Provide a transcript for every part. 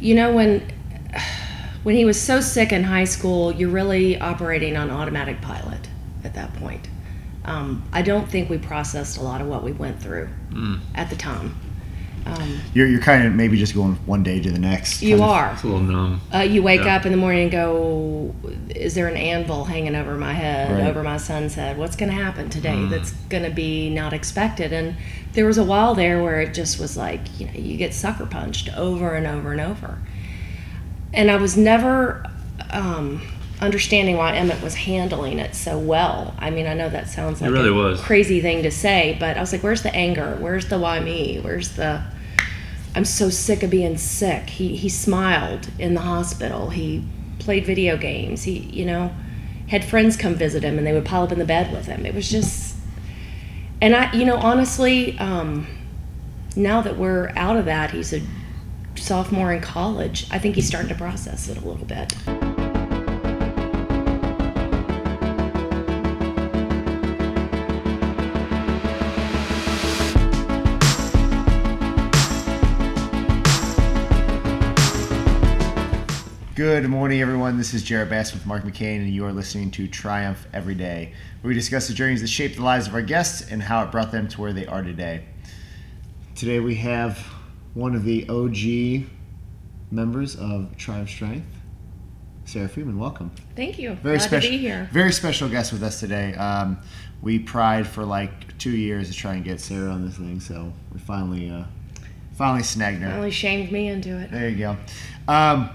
you know when when he was so sick in high school, you're really operating on automatic pilot at that point. Um, I don't think we processed a lot of what we went through at the time. Um, You're, you're kind of maybe just going one day to the next. you kind of- are. It's a little numb. Uh, you wake Yeah. up in the morning and go, "Is there an anvil hanging over my head, Right. over my son's head? What's going to happen today? Mm. That's going to be not expected." And there was a while there where it just was like, you know, you get sucker punched over and over and over. And I was never um, understanding why Emmett was handling it so well. I mean, I know that sounds like really a was. crazy thing to say, but I was like, "Where's the anger? Where's the why me? Where's the?" I'm so sick of being sick. He he smiled in the hospital. He played video games. He you know had friends come visit him and they would pile up in the bed with him. It was just and I you know honestly um, now that we're out of that, he's a sophomore in college. I think he's starting to process it a little bit. Good morning, everyone. This is Jared Bass with Mark McCain, and you are listening to Triumph Every Day, where we discuss the journeys that shape the lives of our guests and how it brought them to where they are today. Today we have one of the OG members of Triumph Strength, Sarah Freeman. Welcome. Thank you. Very Glad special. to be here. Very special guest with us today. Um, we pried for like two years to try and get Sarah on this thing, so we finally, uh, finally snagged her. Only shamed me into it. There you go. Um,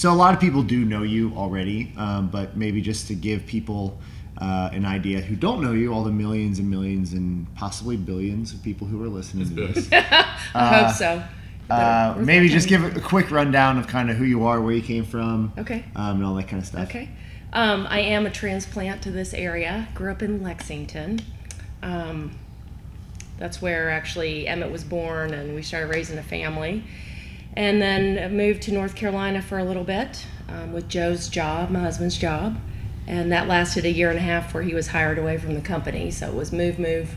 so a lot of people do know you already, um, but maybe just to give people uh, an idea who don't know you, all the millions and millions and possibly billions of people who are listening to this. I hope so. Uh, maybe just give a quick rundown of kind of who you are, where you came from, Okay. um, and all that kind of stuff. Okay. Um, I am a transplant to this area. Grew up in Lexington. Um, that's where actually Emmett was born, and we started raising a family. And then moved to North Carolina for a little bit um, with Joe's job, my husband's job. And that lasted a year and a half where he was hired away from the company. So it was move, move,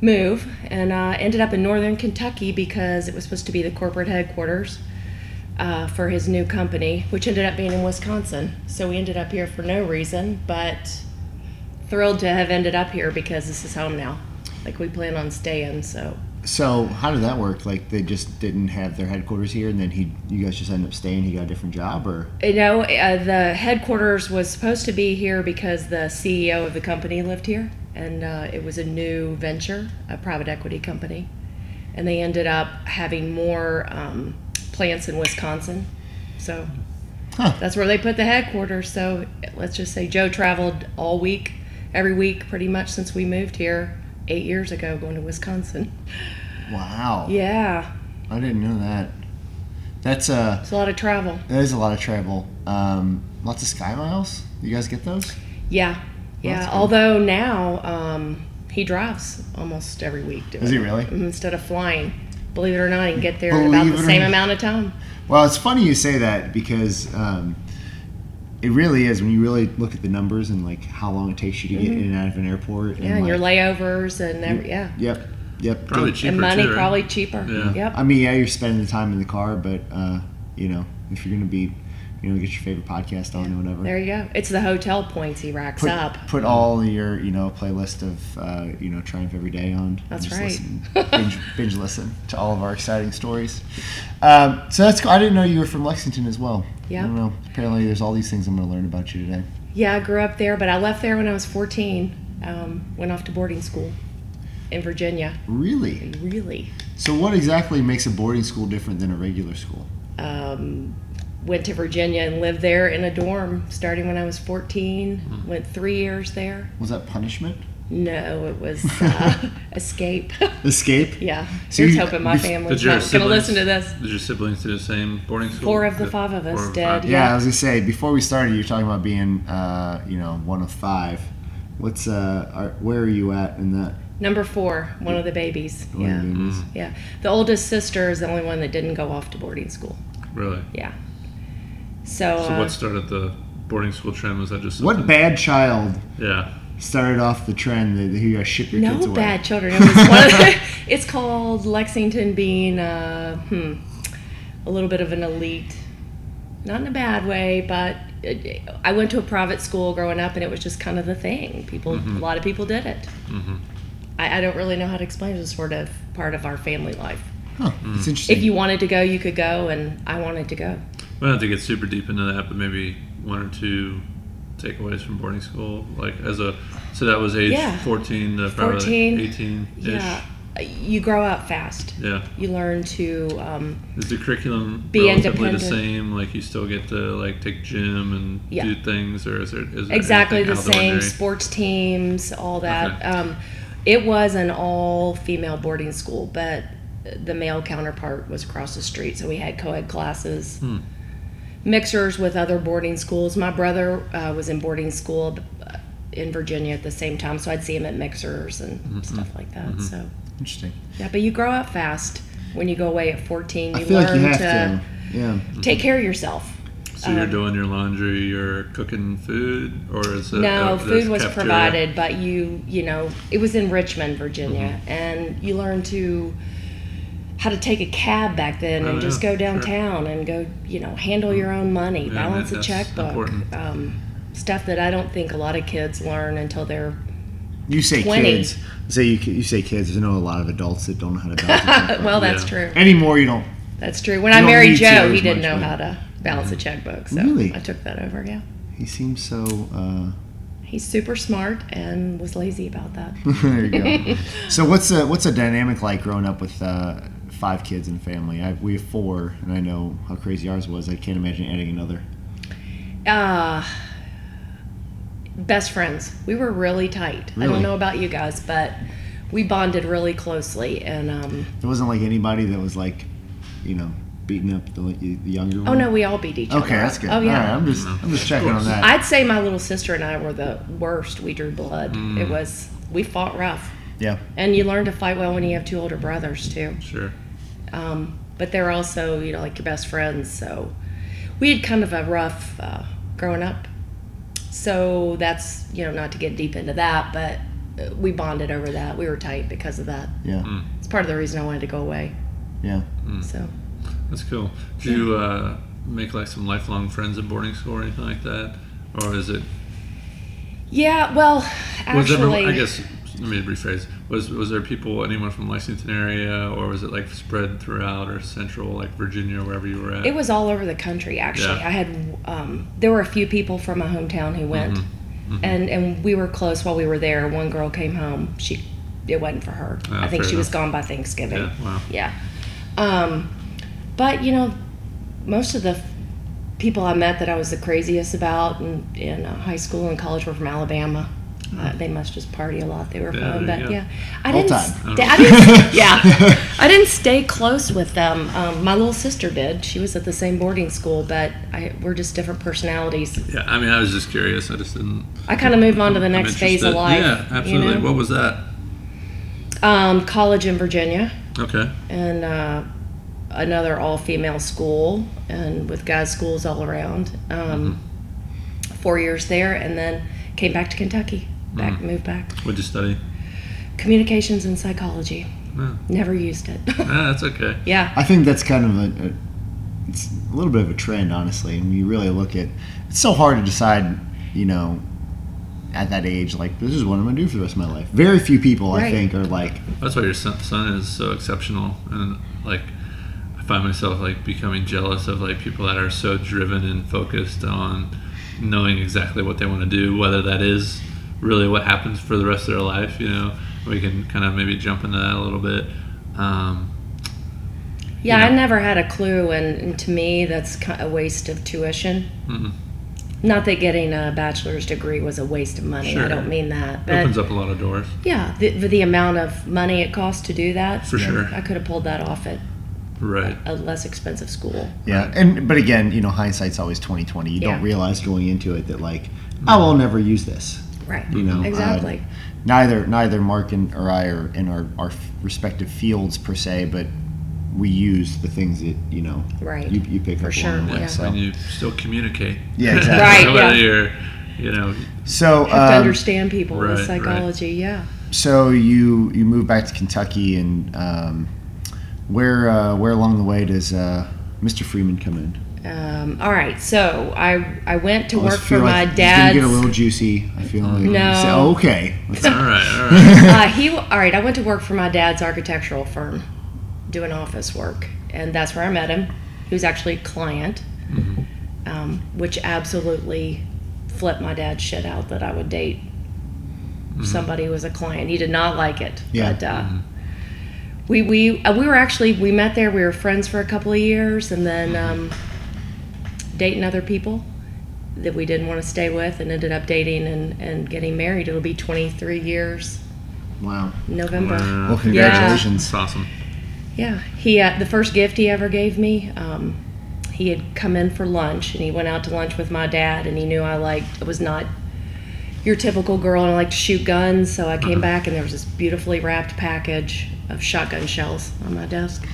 move. And uh, ended up in northern Kentucky because it was supposed to be the corporate headquarters uh, for his new company, which ended up being in Wisconsin. So we ended up here for no reason, but thrilled to have ended up here because this is home now. Like we plan on staying, so So how did that work? Like they just didn't have their headquarters here, and then he, you guys just ended up staying. He got a different job, or you know uh, the headquarters was supposed to be here because the CEO of the company lived here, and uh, it was a new venture, a private equity company, and they ended up having more um, plants in Wisconsin, so. Huh. That's where they put the headquarters. So let's just say Joe traveled all week, every week, pretty much since we moved here eight years ago, going to Wisconsin. Wow, Yeah, I didn't know that. That's uh, it's a lot of travel. that is a lot of travel. Um, lots of sky miles. You guys get those? Yeah, yeah. Although now um, he drives almost every week. Does he really? Mhm, Instead of flying, believe it or not, he can get there in about the same amount of time. Well, it's funny you say that because um, it really is when you really look at the numbers and like how long it takes you to get in and out of an airport. Mm-hmm. Yeah, and your like, layovers and every, yeah, Yep. Yep. Probably Good. cheaper and money too, right? probably cheaper. Yeah. Yep. I mean, yeah, you're spending the time in the car, but uh, you know, if you're gonna be, you know, get your favorite podcast on or whatever. There you go. It's the hotel points he racks Put, up. put all your you know playlist of uh, you know Triumph every day on. That's just right. Listen, binge, binge listen to all of our exciting stories. Um, so that's cool. I didn't know you were from Lexington as well. Yeah. I don't know. Apparently, there's all these things I'm going to learn about you today. Yeah, I grew up there, but I left there when I was 14. Um, went off to boarding school in Virginia. Really? Really. So, what exactly makes a boarding school different than a regular school? Um, went to Virginia and lived there in a dorm starting when I was 14. Went three years there. Was that punishment? No, it was uh, escape. Escape? yeah. So Here's you- hoping my bef- family's Did your not going to listen to this. Did your siblings do the same boarding school? Four of the five of us did. Yeah, Yeah. I was gonna say before we started, you were talking about being, uh, you know, one of five. What's uh, are, where are you at in that? Number four, one of the babies. One Yeah. the babies? Yeah. The oldest sister is the only one that didn't go off to boarding school. Really? Yeah. So, So uh, what started the boarding school trend? Was that just What bad child Yeah. started off the trend that you guys ship your kids away. no away? bad children. It was one of the, it's called Lexington being, uh, hmm, a little bit of an elite, not in a bad way, but it, I went to a private school growing up, and it was just kind of the thing. People, a lot of people did it. Mm-hmm. I, I don't really know how to explain it. It was sort of part of our family life. Huh, it's interesting. If you wanted to go, you could go, and I wanted to go. We don't have to get super deep into that, but maybe one or two takeaways from boarding school, like as a so that was age Yeah. 14 to probably 14, 18 ish. Yeah, you grow up fast. Yeah. You learn to. Um, Is the curriculum Be relatively the independent. same? Like you still get to like take gym and Yeah. do things, or is there is there exactly anything the out same ordinary? sports teams all that Okay. um, it was an all female boarding school but the male counterpart was across the street so we had co-ed classes Hmm. mixers with other boarding schools my brother uh, was in boarding school uh, in virginia at the same time so i'd see him at mixers and Mm-hmm. stuff like that so interesting. yeah but you grow up fast when you go away at 14 I you feel like learn you have to, to. Yeah. take care of yourself So you're um, doing your laundry, you're cooking food, or is it? No, uh, food was cafeteria? provided, but you, you know, it was in Richmond, Virginia, Mm-hmm. and you learn to how to take a cab back then Oh, and just yeah, go sure. downtown and go, you know, handle your own money, Yeah, balance a checkbook, um, stuff that I don't think a lot of kids learn until they're. You say 20. kids. Say you, you say kids. I know a lot of adults that don't know how to balance. a checkbook. well, that's Yeah. true. Anymore, you don't. That's true. When I married Joe, he didn't much, know but- how to balance a checkbook, so Really? I took that over. Yeah, He seems so. Uh, he's super smart and was lazy about that. there you go. so what's a what's a dynamic like growing up with uh, five kids in a family? I, we have four, and I know how crazy ours was. I can't imagine adding another. Uh, best friends. We were really tight. I don't know about you guys, but we bonded really closely. And um, There wasn't like anybody that was like, you know, beating up the, the younger one. oh no, we all beat each other. Okay, that's good. Oh yeah. All right, I'm just I'm just checking on that. I'd say my little sister and I were the worst. We drew blood. Mm. It was we fought rough, yeah. and you learn to fight well when you have two older brothers too. Sure. Um, but they're also you know like your best friends. So we had kind of a rough uh, growing up. So that's you know not to get deep into that, but uh, we bonded over that. We were tight because of that. Yeah. Mm. It's part of the reason I wanted to go away. Yeah. So That's cool. Did you uh, make like some lifelong friends at boarding school or anything like that, or is it? yeah, well, Was actually, everyone, I guess let me rephrase. Was was there people anyone from Lexington area, or was it like spread throughout or central, like Virginia, wherever you were at? it was all over the country. Actually, Yeah. I had um, there were a few people from my hometown who went, Mm-hmm. and and we were close while we were there. One girl came home. She it wasn't for her. Ah, I think she was gone by Thanksgiving. Yeah. Wow. Yeah. Um, but you know, most of the people I met that I was the craziest about in, in uh, high school and college were from Alabama. Uh, they must just party a lot. They were Yeah, fun, there but you yeah, I didn't. time. St- I didn't. Yeah, I didn't stay close with them. Um, my little sister did. She was at the same boarding school, but I, we're just different personalities. Yeah. I mean, I was just curious. I just didn't. I kind of moved on to the next phase of life. Yeah, absolutely. You know? What was that? um, college in Virginia. Okay. and uh, another all-female school and with guys schools all around um, four years there and then came back to kentucky back moved back What'd you study? communications and psychology Oh, never used it ah, that's okay. yeah I think that's kind of a, a it's a little bit of a trend, honestly. And you really look at it's so hard to decide, you know, at that age, like this is what I'm going to do for the rest of my life. Very few people, I think, are like, That's why your son, son is so exceptional, and like I find myself like becoming jealous of like people that are so driven and focused on knowing exactly what they want to do, whether that is really what happens for the rest of their life. You know, we can kind of maybe jump into that a little bit. Um, yeah You i never had a clue and, and to me that's a waste of tuition mhm. not that getting a bachelor's degree was a waste of money Sure. i don't mean that It opens up a lot of doors yeah the, the amount of money it costs to do that for sure. i could have pulled that off at Right. a less expensive school. yeah. And but again, you know, hindsight's always 2020. You don't realize going into it that like, I will never use this. Right. You know, uh, exactly. neither neither Mark and or I are in our, our respective fields per se, but we use the things that you know Right. you, you pick For up sure, along the way. yeah. So And you still communicate. Yeah, exactly. Right, Whether yeah. you're, you know, so Have to um, understand people right, with right. psychology. Yeah. so you you move back to Kentucky and um, where uh, where along the way does uh, Mr. Freeman come in? Um, all right, so I I went to I work for feel my like it's dad's. get a little juicy. I feel like No. So, oh, okay. Let's- All right, all right. uh, he all right. I went to work for my dad's architectural firm, doing office work, and that's where I met him. He was actually a client, um, which absolutely flipped my dad's shit out that I would date somebody who was a client. He did not like it. Yeah. But uh, we we uh, we were actually we met there. We were friends for a couple of years, and then um, dating other people that we didn't want to stay with, and ended up dating and, and getting married. It'll be 23 years wow. November. Wow. Well, congratulations. That's awesome. Yeah, he uh, the first gift he ever gave me. Um, he had come in for lunch, and he went out to lunch with my dad, and he knew I liked. I was not your typical girl, and I like to shoot guns. So I came back, and there was this beautifully wrapped package of shotgun shells on my desk.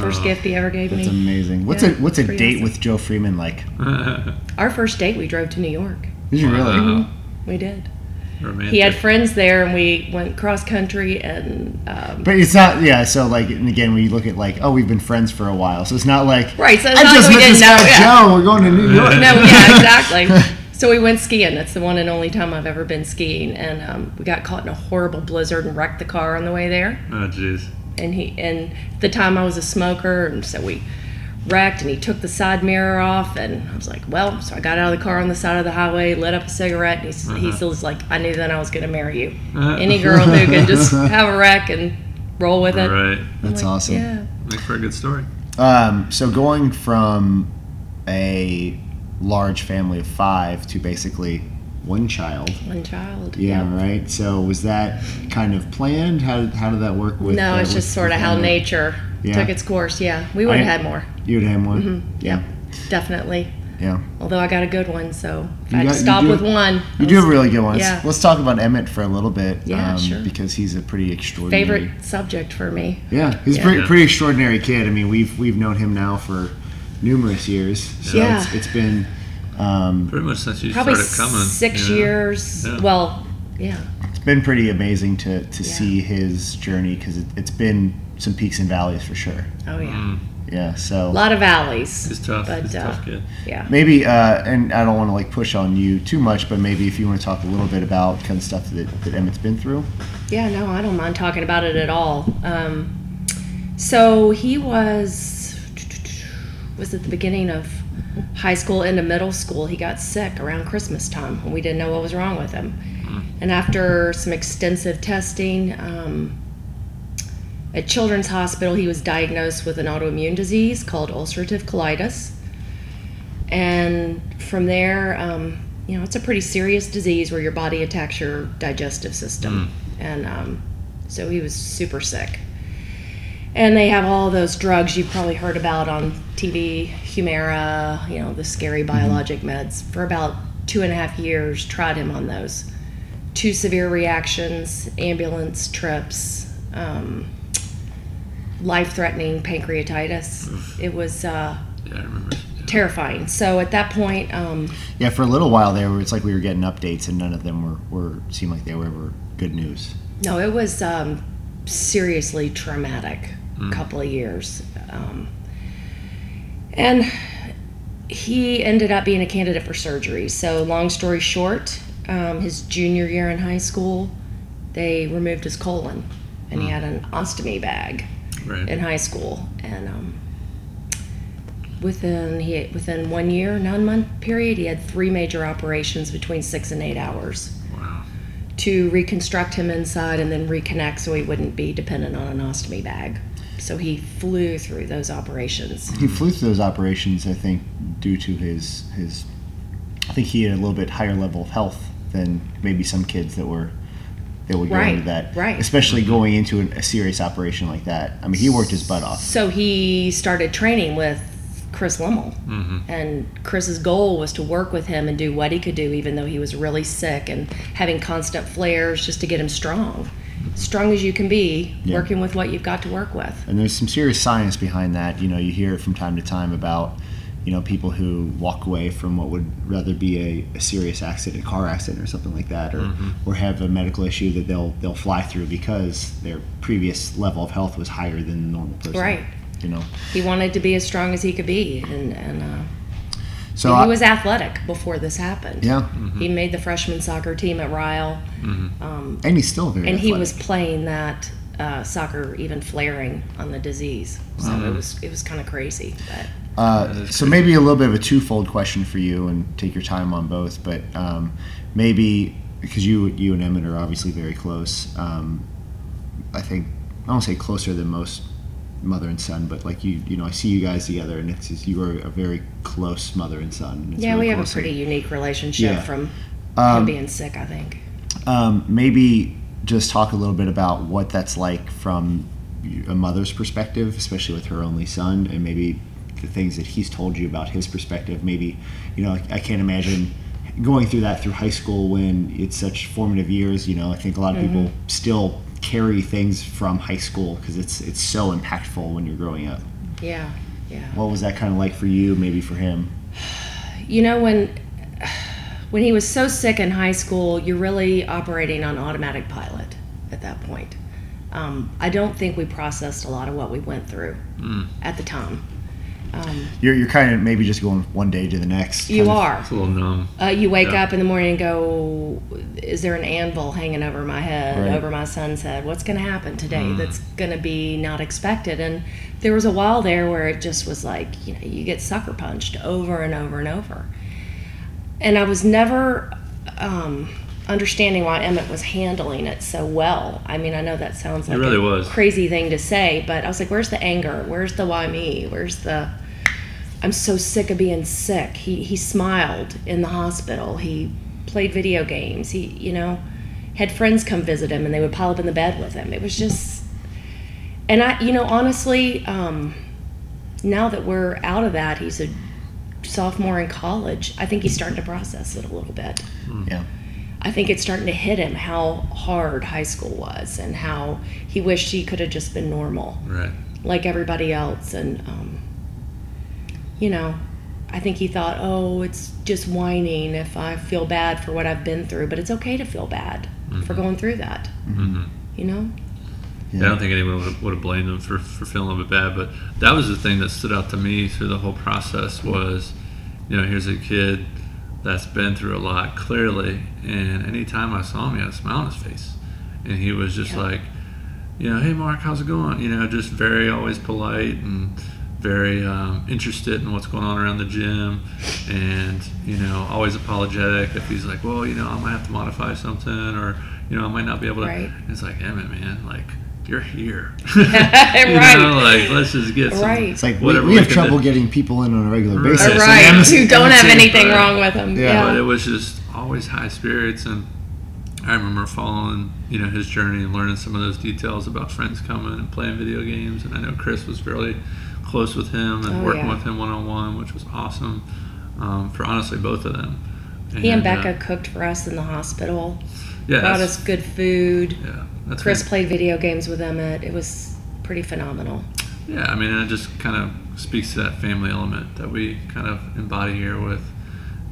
First Uh, gift he ever gave That's me. amazing. What's Yeah, a what's a date awesome. with Joe Freeman like? Our first date, we drove to New York. Did you really? Wow. We did. Romantic. He had friends there, and we went cross country, and um, But it's not, yeah. So like, and again, we look at like, oh, we've been friends for a while, so it's not like, Right, so it's I not just met this know, guy yeah. Joe. We're going to New York. no, yeah, exactly. So we went skiing. That's the one and only time I've ever been skiing, and um, we got caught in a horrible blizzard and wrecked the car on the way there. Oh, jeez. And he, and at the time I was a smoker, and so we wrecked, and he took the side mirror off, and I was like, well, so I got out of the car on the side of the highway, lit up a cigarette, and he's, he still was like, I knew then I was going to marry you. Uh-huh. Any girl who can just have a wreck and roll with it. Right. I'm That's like, awesome. Yeah. Make for a good story. Um, so going from a large family of five to basically one child. One child. Yeah, Yep. right. So was that kind of planned? How, how did that work with? No, uh, it's with- just sort of how nature Yeah. took its course. Yeah, we would have had more. You would have had one. Mm-hmm. Yeah, definitely. Yeah. Although I got a good one, so if You I had got- stop do- with one. You do was- have really good ones. Yeah. Let's talk about Emmett for a little bit. Yeah, sure. Because he's a pretty extraordinary. favorite subject for me. Yeah, he's a pretty, pretty extraordinary kid. I mean, we've we've known him now for numerous years. So Yeah. it's, it's been um, Pretty much since you Probably started coming. six you know? years. Yeah. Well, yeah, it's been pretty amazing to to Yeah. see his journey because it, it's been some peaks and valleys for sure. oh yeah, Mm, Yeah. So a lot of valleys. he's tough. But, he's a uh, tough kid. Yeah. maybe, uh, and I don't want to like push on you too much, but maybe if you want to talk a little bit about kind of stuff that, that Emmett's been through. Yeah, no, I don't mind talking about it at all. Um, so he was was at the beginning of high school into middle school. He got sick around Christmas time, and we didn't know what was wrong with him. And after some extensive testing um, at Children's Hospital, he was diagnosed with an autoimmune disease called ulcerative colitis. And from there, um, you know, it's a pretty serious disease where your body attacks your digestive system. And um, so he was super sick. And they have all those drugs you've probably heard about on TV, Humira, you know, the scary biologic meds. For about two and a half years, tried him on those. Two severe reactions, ambulance trips, um, life-threatening pancreatitis. It was uh, Yeah, I remember. terrifying. So at that point, um, Yeah, for a little while there, it's like we were getting updates, and none of them were, were seemed like they were ever good news. no, it was um, seriously traumatic. Couple of years, um, and he ended up being a candidate for surgery. So long story short, um, his junior year in high school, they removed his colon, and he had an ostomy bag. Right. in high school, and um, within he within one year, nine month period, he had three major operations between six and eight hours wow. to reconstruct him inside and then reconnect so he wouldn't be dependent on an ostomy bag. So he flew through those operations. He flew through those operations, I think, due to his his. I think he had a little bit higher level of health than maybe some kids that were that would go Right, into that. right. Especially going into an, a serious operation like that. I mean, he worked his butt off. So he started training with Chris Limmel. Mm-hmm. And Chris's goal was to work with him and do what he could do, even though he was really sick and having constant flares just to get him strong. Strong as you can be, Yeah. working with what you've got to work with. And there's some serious science behind that. You know, you hear it from time to time about, you know, people who walk away from what would rather be a, a serious accident, a car accident or something like that, or, or have a medical issue that they'll they'll fly through because their previous level of health was higher than the normal person. Right. you know. He wanted to be as strong as he could be, and and uh, So he I- was athletic before this happened. yeah, He made the freshman soccer team at Ryle, Mm-hmm. um, and he's still very. and he was playing that uh, soccer even flaring on the disease. So Mm-hmm. it was it was kind of crazy, but. Uh, so maybe a little bit of a twofold question for you, and take your time on both. But um, maybe because you you and Emmett are obviously very close. Um, I think I don't say closer than most mother and son, but like you you know I see you guys together, and it's just, you are a very close mother and son. and Yeah, really we have a pretty unique relationship Yeah. from Um, being sick, I think. um, maybe just talk a little bit about what that's like from a mother's perspective, especially with her only son, and maybe the things that he's told you about his perspective. Maybe, you know, I can't imagine going through that through high school when it's such formative years. You know, I think a lot of people still carry things from high school because it's it's so impactful when you're growing up. Yeah, yeah. What was that kind of like for you? Maybe for him. You know when when he was so sick in high school, you're really operating on automatic pilot at that point. Um, I don't think we processed a lot of what we went through Mm. at the time. Um, You're you're kind of maybe just going one day to the next. you kind of- are. It's a little numb. Uh, you wake Yeah. up in the morning and go, "Is there an anvil hanging over my head, Right. over my son's head? What's going to happen today Mm. that's going to be not expected?" And there was a while there where it just was like, you know, you get sucker punched over and over and over. And I was never um, understanding why Emmett was handling it so well. I mean, I know that sounds like really a was. crazy thing to say, but I was like, "Where's the anger? Where's the why me? Where's the?" I'm so sick of being sick. He he smiled in the hospital. He played video games. He you know had friends come visit him and they would pile up in the bed with him. It was just and I you know honestly um, now that we're out of that, he's a sophomore in college. I think he's starting to process it a little bit. Yeah. I think it's starting to hit him how hard high school was and how he wished he could have just been normal Right. like everybody else and um, you know i think he thought oh it's just whining if i feel bad for what i've been through but it's okay to feel bad for going through that hmm you know Yeah, I don't think anyone would have, would have blamed him for, for feeling a bit bad, but that was the thing that stood out to me through the whole process was, you know, here's a kid that's been through a lot clearly, and anytime I saw him, he had a smile on his face, and he was just Yeah. like, you know, hey Mark, how's it going? You know, just very always polite and very um, interested in what's going on around the gym, and you know, always apologetic if he's like, well, you know, I might have to modify something, or you know, I might not be able to. Right. It's like, Emmett, man, like you're here. Right. You know, like let's just get some. Right. It's like we, Whatever we we have trouble do. getting people in on a regular Right. basis. And right Emma's- who don't have anything right. wrong with them Yeah. But it was just always high spirits, and I remember following, you know, his journey and learning some of those details about friends coming and playing video games. And I know Chris was really close with him and Oh, working yeah. with him one on one, which was awesome um, for honestly both of them. he and uh, becca cooked for us in the hospital yeah, brought us good food yeah, chris when- played video games with emmett it was pretty phenomenal Yeah, I mean, it just kind of speaks to that family element that we kind of embody here with,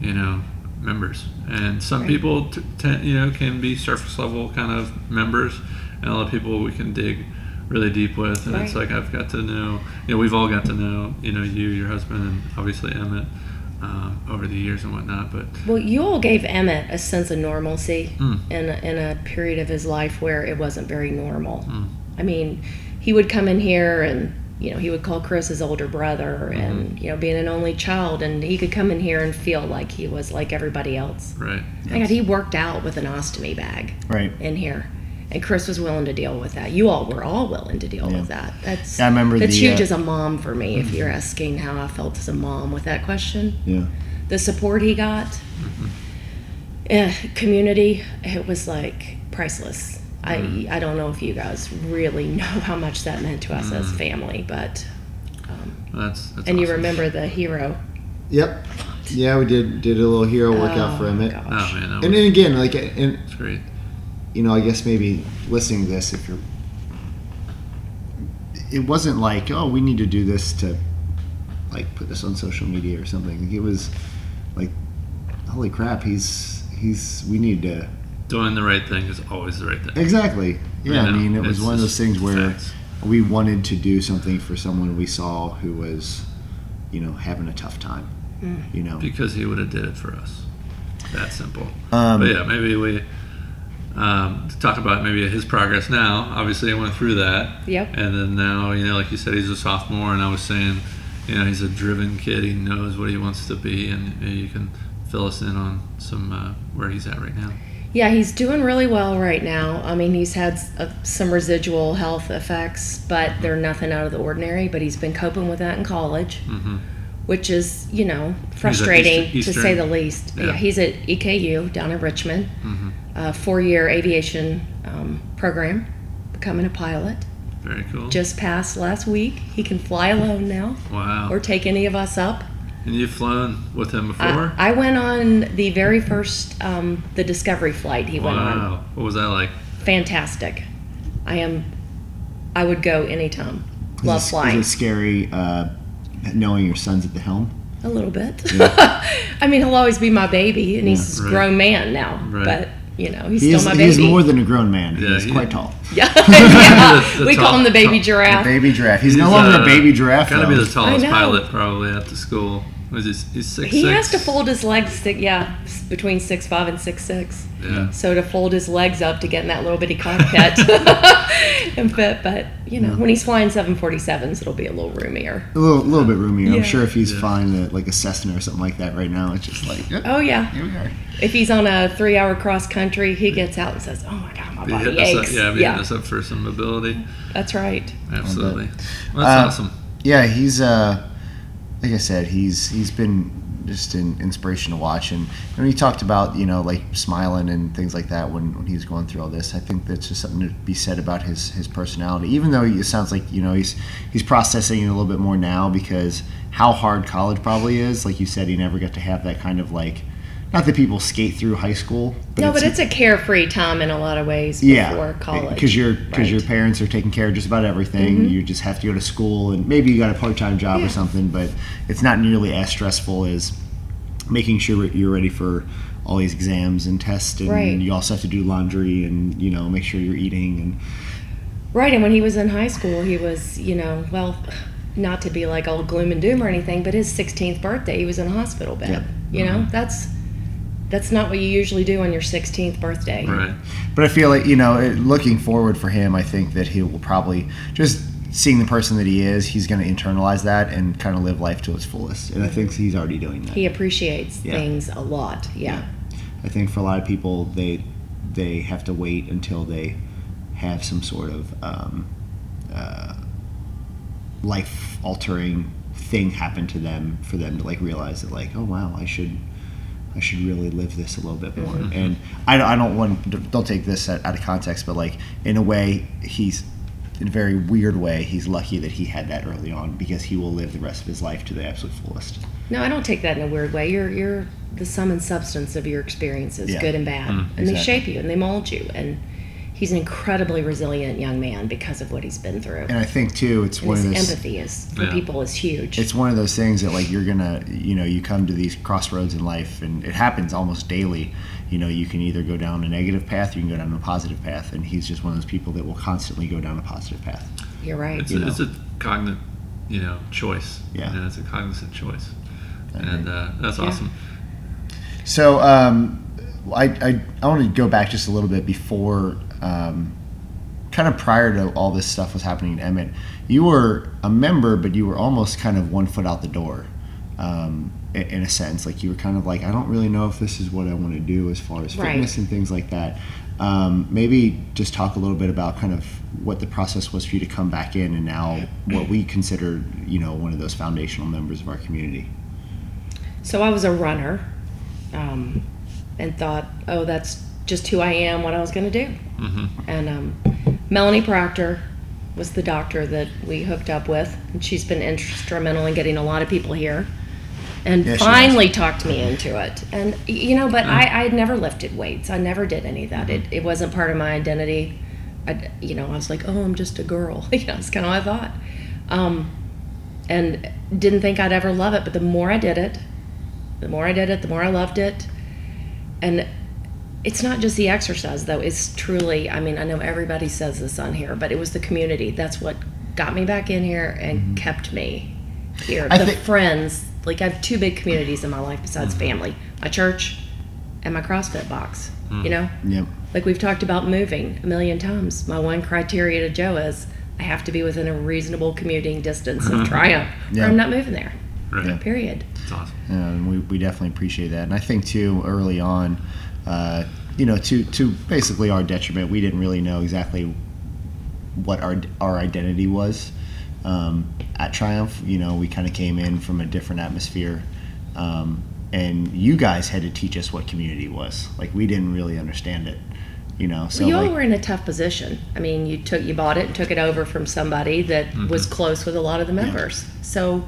you know, members. And some Right. people, t- t- you know, can be surface level kind of members, and a lot of people we can dig really deep with. And it's like I've got to know, you know, we've all got to know, you know, you, your husband, and obviously Emmett um, over the years and whatnot. But Well, you all gave Emmett a sense of normalcy Mm. in, a, in a period of his life where it wasn't very normal. Mm. I mean, he would come in here and, you know, he would call Chris his older brother and, you know, being an only child, and he could come in here and feel like he was like everybody else. right, My God, he worked out with an ostomy bag Right. in here. And Chris was willing to deal with that. You all were all willing to deal Yeah. with that. That's Yeah, I remember that's the, huge uh, as a mom for me. If you're asking how I felt as a mom with that question, Yeah. the support he got, eh, community, it was like priceless. I I don't know if you guys really know how much that meant to us as family, but um, that's, that's and you remember the hero. Yep. Yeah, we did did a little hero workout Oh, for Emmett. Oh man, that was, And then again, like, and that's great. You know, I guess maybe listening to this, if you're, it wasn't like, oh, we need to do this to, like, put this on social media or something. It was like, holy crap, he's he's we need to Doing the right thing is always the right thing. exactly. Yeah, You I mean, it was one of those things where facts. we wanted to do something for someone we saw who was, you know, having a tough time. You know, because he would have did it for us. That simple. Um, but yeah, maybe we um, to talk about maybe his progress now. Obviously, I went through that. Yep. And then now, you know, like you said, he's a sophomore, and I was saying, you know, he's a driven kid. He knows what he wants to be, and maybe you can fill us in on some uh, where he's at right now. Yeah, he's doing really well right now. I mean, he's had uh, some residual health effects, but they're nothing out of the ordinary. But he's been coping with that in college, hmm which is, you know, frustrating Eastern- to say the least. Yeah. Yeah, he's at EKU down in Richmond, hmm a four-year aviation um, program, becoming a pilot. Very cool. Just passed last week. He can fly alone now, wow. or take any of us up. and you've flown with him I, before? I went on the very first, um, the Discovery flight he went on. wow. What was that like? fantastic. I am. I would go anytime. is Love it- flying Is it scary uh, knowing your son's at the helm? a little bit. I mean, he'll always be my baby, and he's a Right. grown man now. Right. But you know, he's He still is, my he is more than a grown man. Yeah, He's he- quite tall. yeah, yeah. The we call him the baby tall- giraffe. Baby giraffe. He's, no longer uh, a baby giraffe. Gotta be the tallest pilot probably at the school. Was he, he's six he six? has to fold his legs. To, yeah, between six five and six six. Yeah. So to fold his legs up to get in that little bitty cockpit and fit, but you know, when he's flying 747s, it'll be a little roomier. a little, little bit roomier. I'm sure if he's Yeah. flying a, like a Cessna or something like that right now, it's just like, yep, Oh yeah. here we are. If he's on a three-hour cross country, he gets out and says, "Oh my God, my Be body hitting us up, aches." yeah, be hitting us up for some mobility. that's right. Absolutely. Well, that's Uh, awesome. Yeah, he's uh, like I said, he's he's been just an inspiration to watch. And when he talked about you know like smiling and things like that when, when he was going through all this, I think that's just something to be said about his his personality. Even though it sounds like you know he's he's processing it a little bit more now because how hard college probably is. Like you said, he never got to have that kind of like. Not that people skate through high school, but no, it's, but it's a carefree time in a lot of ways yeah, before college. because your because Right. Mm-hmm. your parents are taking care of just about everything. You just have to go to school, and maybe you got a part time job Yeah. or something, but it's not nearly as stressful as making sure you're ready for all these exams and tests, and Right. you also have to do laundry and you know make sure you're eating and Right, and when he was in high school, he was, you know, well, not to be like all gloom and doom or anything, but his 16th birthday, he was in a hospital bed. Yeah. You Mm-hmm. know, that's that's not what you usually do on your 16th birthday. Right. But I feel like you know, looking forward for him, I think that he will probably just seeing the person that he is, he's going to internalize that and kind of live life to its fullest. And I think he's already doing that. He appreciates Yeah. things a lot. Yeah. I think for a lot of people, they they have to wait until they have some sort of um, uh, life altering thing happen to them for them to like realize that like oh wow I should I should really live this a little bit more and I don't, I don't want don't take this out of context but like in a way he's in a very weird way he's lucky that he had that early on because he will live the rest of his life to the absolute fullest No, I don't take that in a weird way. You're you're the sum and substance of your experiences, Yeah. good and bad, Mm, and they shape you and they mold you. And he's an incredibly resilient young man because of what he's been through. and I think too it's And one of his those empathy is for Yeah. people is huge. it's one of those things that like you're gonna you know you come to these crossroads in life and it happens almost daily you know you can either go down a negative path you can go down a positive path and he's just one of those people that will constantly go down a positive path You're right. It's, You a, it's a cognate, you know, choice. Yeah. You know, it's a cognizant choice. I And uh, that's Yeah. awesome. so um, I, I, I want to go back just a little bit before um, kind of prior to all this stuff was happening in Emmett you were a member but you were almost kind of one foot out the door um, in, in a sense. Like you were kind of like I don't really know if this is what I want to do as far as Right. fitness and things like that. Um, maybe just talk a little bit about kind of what the process was for you to come back in and now what we consider you know one of those foundational members of our community. So I was a runner, um, and thought, oh, that's just who I am, what I was going to do. hmm And um, Melanie Proctor was the doctor that we hooked up with, and she's been instrumental in getting a lot of people here. And Yeah, finally talked me into it. And you know, but I, I had never lifted weights. I never did any of that. It, it wasn't part of my identity. I, you know, I was like, oh, I'm just a girl. you know, that's kind of what I thought. Um, and didn't think I'd ever love it. But the more I did it, the more I did it, the more I loved it. And it's not just the exercise though it's truly i mean i know everybody says this on here but it was the community that's what got me back in here and kept me here. Mm-hmm. I the think- friends, like I have two big communities in my life besides Mm-hmm. family: my church and my CrossFit box. Mm. You know, Yep. like we've talked about moving a million times. My one criteria to Joe is I have to be within a reasonable commuting distance of Triumph, Yeah. or I'm not moving there. Right. Yeah. Period. It's awesome. and we, we definitely appreciate that. And I think too early on, uh, you know, to to basically our detriment, we didn't really know exactly what our our identity was um, at Triumph. You know, we kind of came in from a different atmosphere, um, and you guys had to teach us what community was. Like we didn't really understand it. You know, so well, you all like, were in a tough position. I mean, you took you bought it and took it over from somebody that Mm-hmm. was close with a lot of the members. So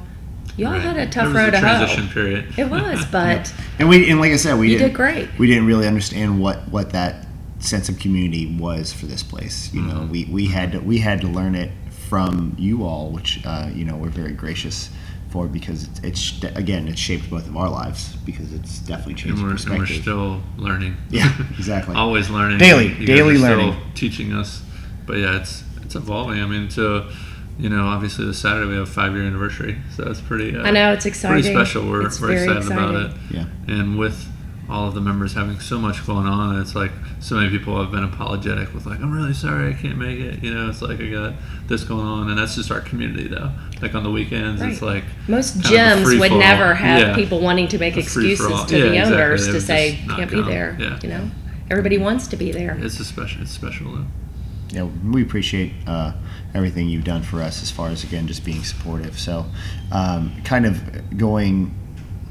you all Right. had a There tough was road a to transition hoe. period. It was, but and we and like I said, we You didn't, did great. We didn't really understand what what that sense of community was for this place. You know, we, we had to we had to learn it from you all, which uh, you know we're very gracious for because it's, it's again it's shaped both of our lives because it's definitely changed and we're, and we're still learning. Yeah, exactly. Always learning. Daily- You daily are still learning. teaching us. But yeah, it's it's evolving. I mean, so you know, obviously this Saturday we have a five year anniversary, so it's pretty. Uh, I know it's Pretty exciting. special. We're, It's we're very excited about it. yeah, And with all of the members having so much going on, it's like so many people have been apologetic with like, I'm really sorry I can't make it. You know, it's like I got this going on, and that's just our community though. Like on the weekends, it's like Most kind of a gyms would free-for-all. never have Yeah. people wanting to make excuses to Yeah, the exactly. owners They to say just not can't be there. Yeah. You know, everybody wants to be there. It's a special. It's special though. Yeah, we appreciate uh, everything you've done for us as far as again just being supportive. So, um, kind of going,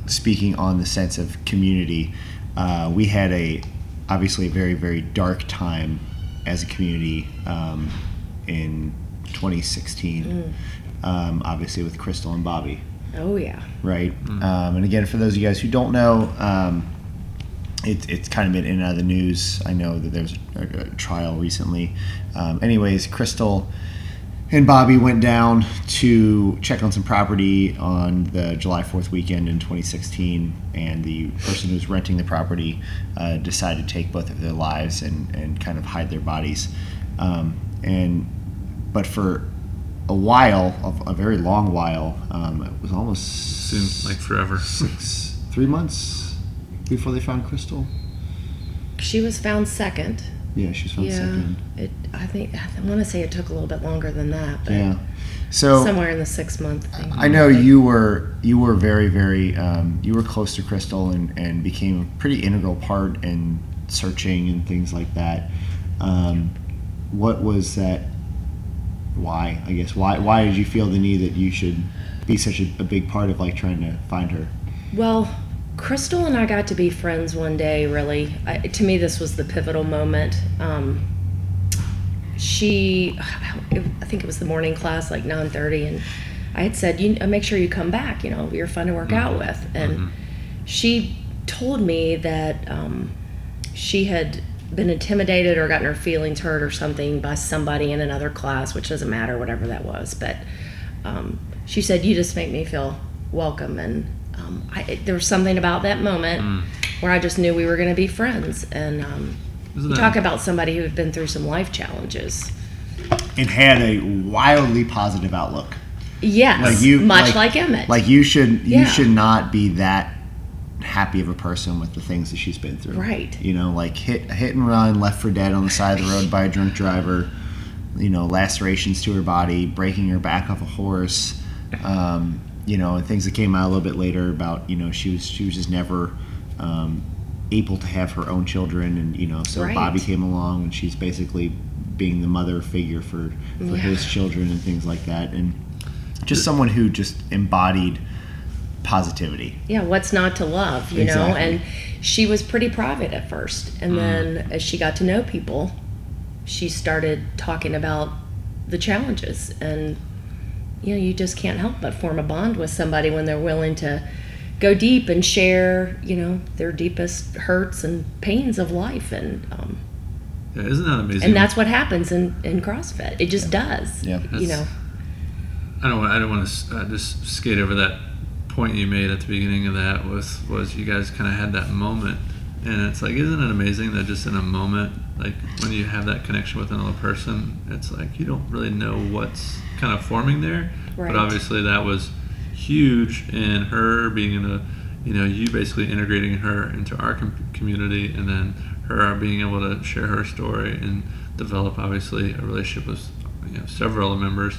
speaking on the sense of community, uh, we had a obviously a very very dark time as a community um, in 2016. Um, obviously with Crystal and Bobby Oh yeah. right? Um, and again, for those of you guys who don't know, um, it, it's kind of been in and out of the news. I know that there's a, a trial recently. Um, anyways, Crystal and Bobby went down to check on some property on the July 4th weekend in 2016, and the person who was renting the property uh, decided to take both of their lives and, and kind of hide their bodies. Um, and but for a while, a, a very long while, um, it was almost Seems like forever. six, three months before they found Crystal. She was found second. Yeah, she was found yeah. second. It. I think I want to say it took a little bit longer than that, but Yeah. So somewhere in the six month thing. I know you were you were very very um, you were close to Crystal and, and became a pretty integral part in searching and things like that. Um, what was that? Why I guess why why did you feel the need that you should be such a, a big part of like trying to find her? Well, Crystal and I got to be friends one day. Really, I, to me, this was the pivotal moment. Um, she, I think it was the morning class, like nine thirty, and I had said, "You uh, make sure you come back. You know, you're fun to work out with." And she told me that um, she had been intimidated or gotten her feelings hurt or something by somebody in another class, which doesn't matter, whatever that was. But um, she said, "You just make me feel welcome," and um, I, there was something about that moment where I just knew we were going to be friends. And um, you that- talk about somebody who had been through some life challenges. And had a wildly positive outlook. Yes, Like you- much like- like, Emmett. Like you should you Yeah. should not be that happy of a person with the things that she's been through. Right. You know, like hit hit and run, left for dead on the side of the road by a drunk driver. You know, lacerations to her body, breaking her back off a horse. Um, you know, and things that came out a little bit later about you know she was she was just never um, able to have her own children, and you know so Right. Bobby came along and she's basically being the mother figure for for Yeah. his children and things like that, and just someone who just embodied positivity. yeah, what's not to love, you know? And she was pretty private at first. And then as she got to know people, she started talking about the challenges. And, you know, you just can't help but form a bond with somebody when they're willing to go deep and share, you know, their deepest hurts and pains of life. And, um, Yeah, isn't that amazing? and that's what happens in, in CrossFit. It just does. Yeah. You know, I don't. Want, I don't want to uh, just skate over that point you made at the beginning of that. Was was you guys kind of had that moment and it's like, isn't it amazing that just in a moment, like when you have that connection with another person, it's like you don't really know what's kind of forming there. Right. But obviously, that was huge in her being in a, you know, you basically integrating her into our com- community, and then her being able to share her story and develop obviously a relationship with you know, several members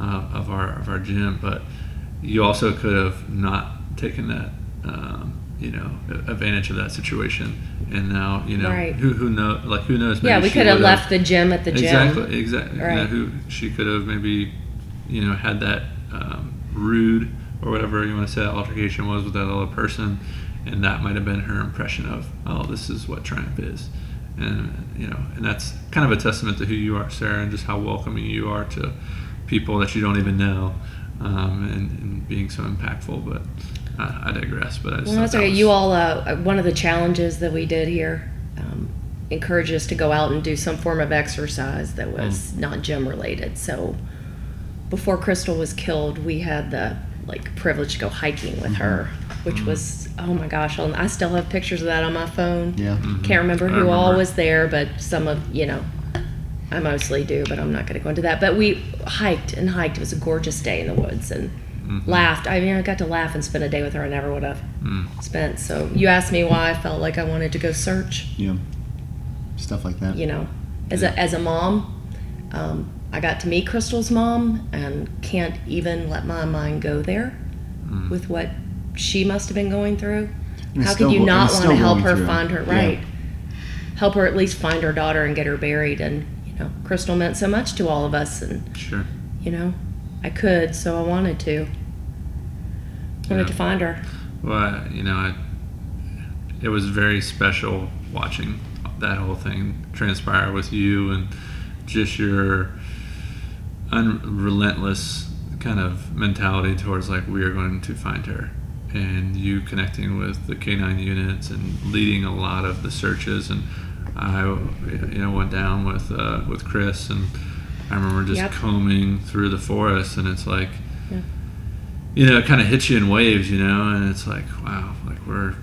uh, of our of our gym. But you also could have not taken that. Um, you know, advantage of that situation, and now you know Right. who who know like who knows. Yeah, we could have left the gym at the gym. Exactly, exactly. You know, who she could have maybe, you know, had that um, rude or whatever you want to say that altercation was with that other person, and that might have been her impression of, oh, this is what triumph is, and you know, and that's kind of a testament to who you are, Sarah, and just how welcoming you are to people that you don't even know, um, and, and being so impactful. But I, I digress. But I just Well, thought that's that okay. was- You all, uh, one of the challenges that we did here, um, encouraged us to go out and do some form of exercise that was Mm. not gym related. So before Crystal was killed, we had the like privilege to go hiking with her, Mm-hmm. which was oh my gosh! I'll- still have pictures of that on my phone. Yeah. Can't remember Mm-hmm. I who all was there, but some of you know, I mostly do, but I'm not going to go into that. But we hiked and hiked. It was a gorgeous day in the woods and Mm-hmm. laughed. I mean, I got to laugh and spend a day with her. I never would have Mm. spent. So you asked me why I felt like I wanted to go search. Yeah. Stuff like that. You know, as a as a mom, um, I got to meet Crystal's mom and can't even let my mind go there Mm. with what she must have been going through. And How could you not want to help her through. find her Yeah. right? Help her at least find her daughter and get her buried. And you know, Crystal meant so much to all of us, and Sure. you know, I could, so I wanted to. Wanted Yeah. to find her. Well, you know, I, it was very special watching that whole thing transpire with you and just your unrelentless kind of mentality towards like we are going to find her and you connecting with the canine units and leading a lot of the searches and I you know went down with uh, with Chris and I remember just Yep. combing through the forest and it's like Yeah. you know, it kind of hits you in waves, you know, and it's like, wow, like we're,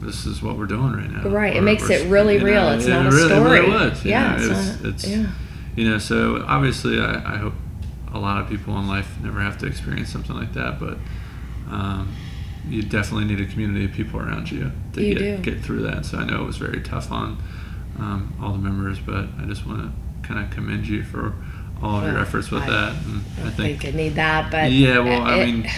this is what we're doing right now. Right, it We're- makes it really you know, real. It's it not a really, It story. really was. Yeah, know, it's it's, not- it's yeah. you know, so obviously, I, I hope a lot of people in life never have to experience something like that, but um, you definitely need a community of people around you to You get do. get through that. So I know it was very tough on um, all the members, but I just want to kind of commend you for all of your efforts with I- that. And I think I need that, but yeah, well, I it- mean,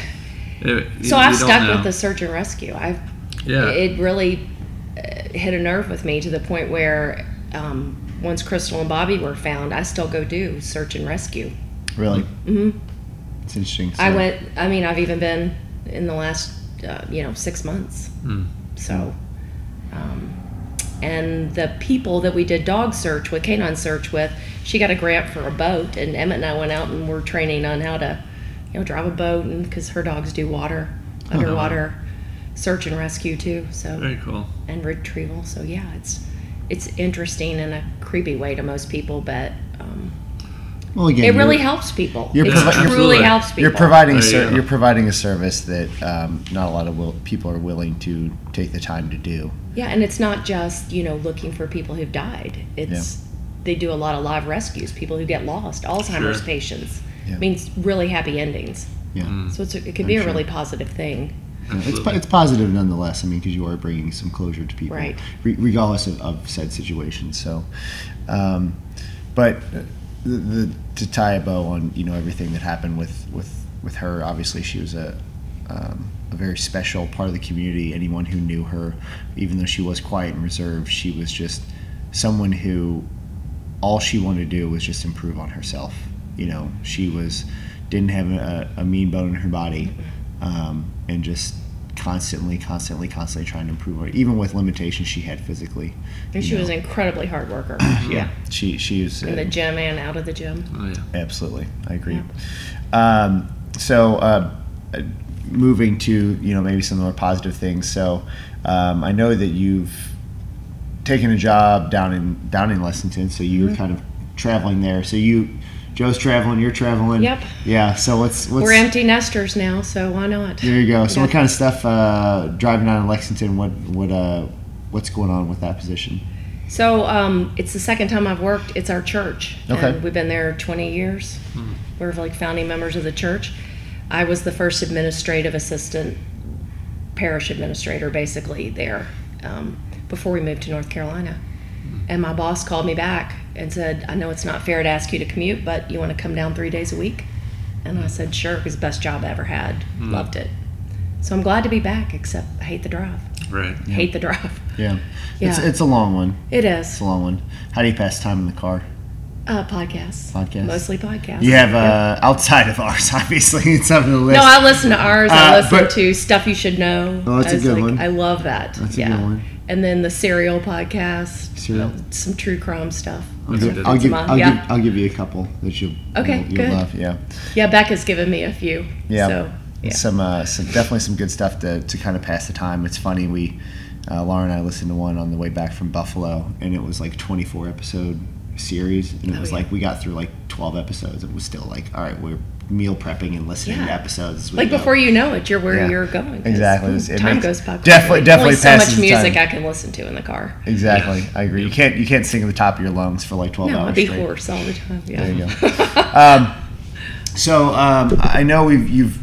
it, so I've stuck know. with the search and rescue. I've Yeah. it really uh, hit a nerve with me to the point where um, once Crystal and Bobby were found, I still go do search and rescue. Really? hmm It's interesting. I went. I mean, I've even been in the last uh, you know six months. Mm. So, um, and the people that we did dog search with, canine search with, she got a grant for a boat, and Emmett and I went out and we're training on how to, you know, drive a boat, and because her dogs do water, underwater search and rescue too. So Very cool. and retrieval. So yeah, it's it's interesting in a creepy way to most people, but um, Well, again, it really helps people. you're It provi- truly Absolutely. helps people. You're providing a There you ser- go. you're providing a service that um, not a lot of will- people are willing to take the time to do. Yeah, and it's not just you know looking for people who've died. It's they do a lot of live rescues, people who get lost, Alzheimer's Sure. patients. Yeah. means really happy endings. Yeah, Mm. So it's a, it can be I'm a sure. really positive thing. Yeah, it's it's positive nonetheless. I mean, because you are bringing some closure to people, Right. re- regardless of, of said situation. So, um, but uh, the, the to tie a bow on you know everything that happened with with with her. Obviously, she was a um, a very special part of the community. Anyone who knew her, even though she was quiet and reserved, she was just someone who all she wanted to do was just improve on herself. You know, she was didn't have a, a mean bone in her body, um, and just constantly, constantly, constantly trying to improve. her- Even with limitations she had physically. And you she was an incredibly hard worker. yeah, she she was In uh, the gym and out of the gym. Oh yeah. Absolutely, I agree. Um, so, uh, moving to you know maybe some more positive things. So, um, I know that you've taken a job down in down in Lexington. So you were Mm-hmm. kind of traveling there. So you, Joe's traveling, you're traveling. Yep. Yeah. So what's what's We're empty nesters now, so why not? there? You go. So Yeah. what kind of stuff uh, driving down in Lexington? What what uh what's going on with that position? So um, it's the second time I've worked. It's our church. Okay. And we've been there 20 years. We're like founding members of the church. I was the first administrative assistant, parish administrator, basically there um, before we moved to North Carolina. And my boss called me back and said, "I know it's not fair to ask you to commute, but you want to come down three days a week?" And I said, "Sure," it was the best job I ever had. Loved it. So I'm glad to be back. Except I hate the drive. Right. Hate the drive. Yeah, it's Yeah. it's a long one. It is. It's a long one. How do you pass time in the car? Uh, podcasts. Podcasts. Mostly podcasts. You have Yep. uh, outside of ours, obviously. It's on the list. No, I listen to ours. Uh, I listen but- to stuff you should know. Oh, that's a I was good like, one. I love that. That's a good one. And then the Serial podcast. Serial? some true crime stuff. I'll give. I'll, give, I'll, yeah. give, I'll give you a couple that you'll, Okay, you'll, you'll good. love. Yeah, Yeah, Becca's given me a few. yeah. So, yeah. Some, uh, some definitely some good stuff to, to kind of pass the time. It's funny we, uh, Laura and I listened to one on the way back from Buffalo, and it was like 24 episode series, and it Oh, was yeah. like we got through like 12 episodes. It was still like, all right, we're meal prepping and listening to episodes. like go. before you know it, you're where Yeah. you're going. Exactly. ooh, time goes by. definitely- definitely Only so much music time. I can listen to in the car. Exactly, Yes. I agree. You can't you can't sing at the top of your lungs for like 12 No, hours I'd be straight. hoarse all the time. Yeah. There you go. um, so um, I know we've you've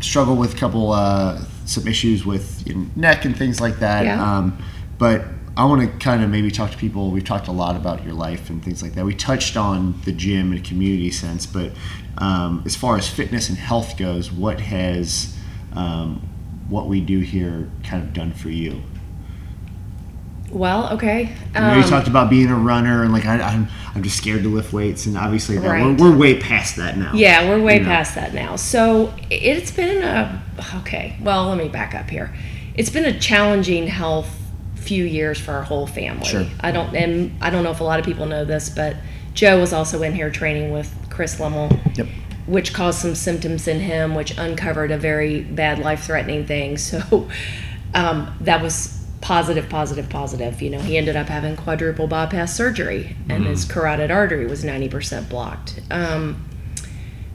struggled with a couple uh, some issues with your neck and things like that. Yeah. Um, but I want to kind of maybe talk to people. We've talked a lot about your life and things like that. We touched on the gym and community sense, but um, as far as fitness and health goes, what has um, what we do here kind of done for you? Well, okay. I know you Um, talked about being a runner and like I, I'm, I'm just scared to lift weights, and obviously that, Right. we're, we're way past that now. Yeah, we're way You know. past that now. So it's been a okay. Well, let me back up here. It's been a challenging health few years for our whole family. Sure. I don't and I don't know if a lot of people know this, but Joe was also in here training with Chris Lummel, Yep. which caused some symptoms in him, which uncovered a very bad life-threatening thing. So um, that was positive, positive, positive. You know, he ended up having quadruple bypass surgery, and his carotid artery was ninety percent blocked. Um,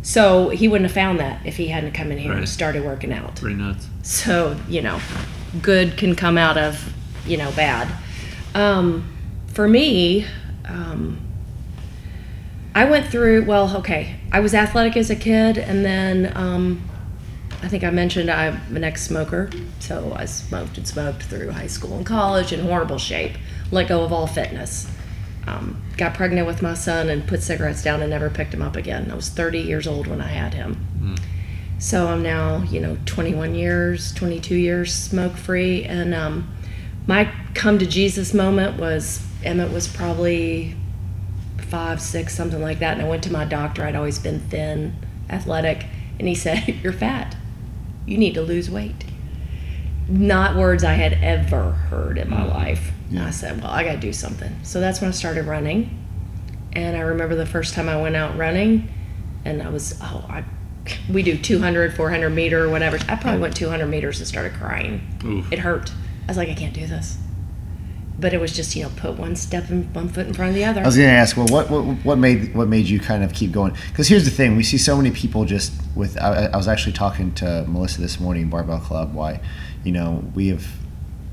so he wouldn't have found that if he hadn't come in here and started working out. Pretty nuts. So, you know, good can come out of, you know, bad. Um, for me, um, I went through, well, okay, I was athletic as a kid, and then um, I think I mentioned I'm an ex smoker. So I smoked and smoked through high school and college in horrible shape, let go of all fitness. Um, got pregnant with my son and put cigarettes down and never picked them up again. I was 30 years old when I had him. So I'm now, you know, 21 years, 22 years smoke free. And um, my come to Jesus moment was Emmett was probably five, six, something like that. And I went to my doctor. I'd always been thin, athletic. And he said, You're fat. You need to lose weight. Not words I had ever heard in my mm. life. And I said, Well, I got to do something. So that's when I started running. And I remember the first time I went out running, and I was, oh, I, we do 200, 400 meter, whatever. I probably mm. went 200 meters and started crying. Oof. It hurt. I was like, I can't do this. But it was just, you know, put one step and one foot in front of the other. I was going to ask, well, what, what what made what made you kind of keep going? Because here's the thing: we see so many people just with. I, I was actually talking to Melissa this morning, Barbell Club. Why, you know, we have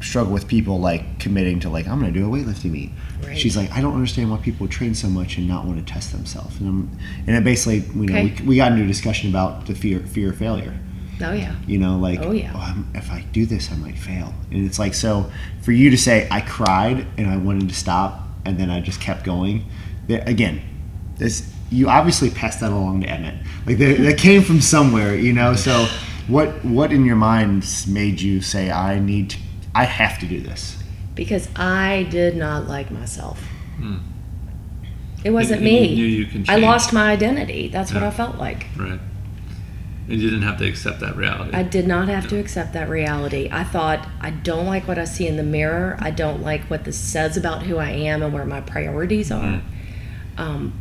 struggled with people like committing to like I'm going to do a weightlifting meet. Right. She's like, I don't understand why people train so much and not want to test themselves. And, I'm, and it basically, you know, Okay. we, we got into a discussion about the fear fear of failure. Oh, yeah. You know, like, Oh, yeah. I'm, if I do this, I might fail. And it's like, so for you to say, I cried and I wanted to stop and then I just kept going, that, again, this you obviously passed that along to Emmett. Like, that, that came from somewhere, you know? So, what what in your mind made you say, I need to, I have to do this? Because I did not like myself. Hmm. It wasn't you me. knew you can I lost my identity. That's what I felt like. Right. And you didn't have to accept that reality. I did not have to accept that reality. I thought, I don't like what I see in the mirror. I don't like what this says about who I am and where my priorities are. Mm-hmm. Um,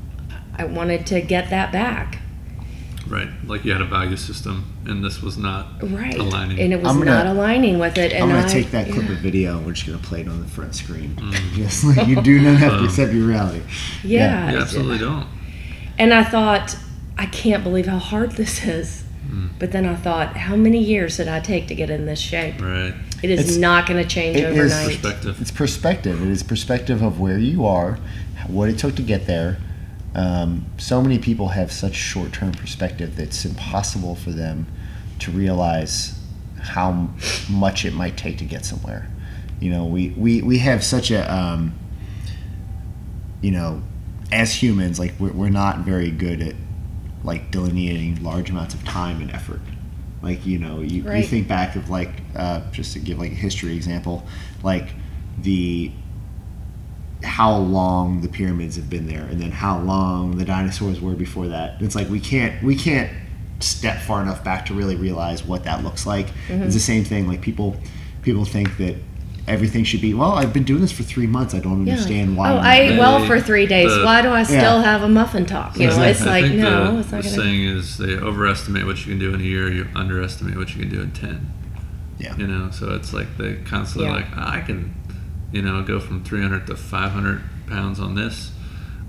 I wanted to get that back. right. Like you had a value system, and this was not Right. aligning. And it was gonna- not aligning with it. And I'm going to take that clip yeah. of video and we're just going to play it on the front screen. Just like you do not have to Um, accept your reality. Yeah. you absolutely don't. And I thought, I can't believe how hard this is. But then I thought, how many years did I take to get in this shape? Right. It is It's- not going to change it is overnight. Perspective. It's perspective. It is perspective of where you are, what it took to get there. Um, so many people have such short-term perspective that it's impossible for them to realize how much it might take to get somewhere. You know, we we, we have such a um, you know, as humans, like we're, we're not very good at like delineating large amounts of time and effort. Like you know, you, you think back of like uh, just to give like a history example, like the how long the pyramids have been there, and then how long the dinosaurs were before that. It's like we can't we can't step far enough back to really realize what that looks like. It's the same thing. Like people people think that everything should be well. I've been doing this for three months. I don't Yeah. understand why. Oh, I'm ate well for three days. the- Why do I still Yeah. have a muffin top? You know, Exactly. it's I like think no, the, it's not the going to. saying is they overestimate what you can do in a year, you underestimate what you can do in ten. Yeah. You know, so it's like they constantly Yeah. like I can, you know, go from 300 to 500 pounds on this,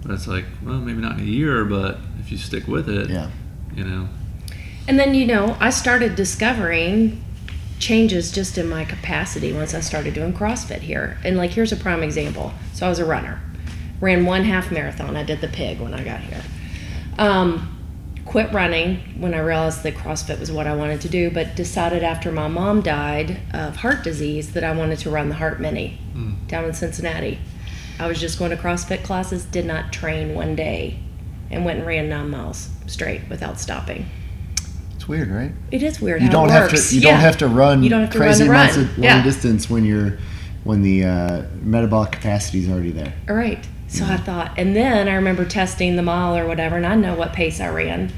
but it's like well maybe not in a year, but if you stick with it, Yeah. you know, And then you know, I started discovering changes just in my capacity once I started doing CrossFit here. And like, here's a prime example. So I was a runner, ran one half marathon. I did the pig when I got here. Um, quit running when I realized that CrossFit was what I wanted to do, but decided after my mom died of heart disease that I wanted to run the Heart Mini down in Cincinnati. I was just going to CrossFit classes, did not train one day, and went and ran nine miles straight without stopping. It's weird, right? It is weird You how don't it have works. to. You Yeah. don't have to run You don't have to run crazy the amounts run. of long Yeah. distance when you're when the uh, metabolic capacity is already there. All right. So I thought, and then I remember testing the mile or whatever, and I know what pace I ran,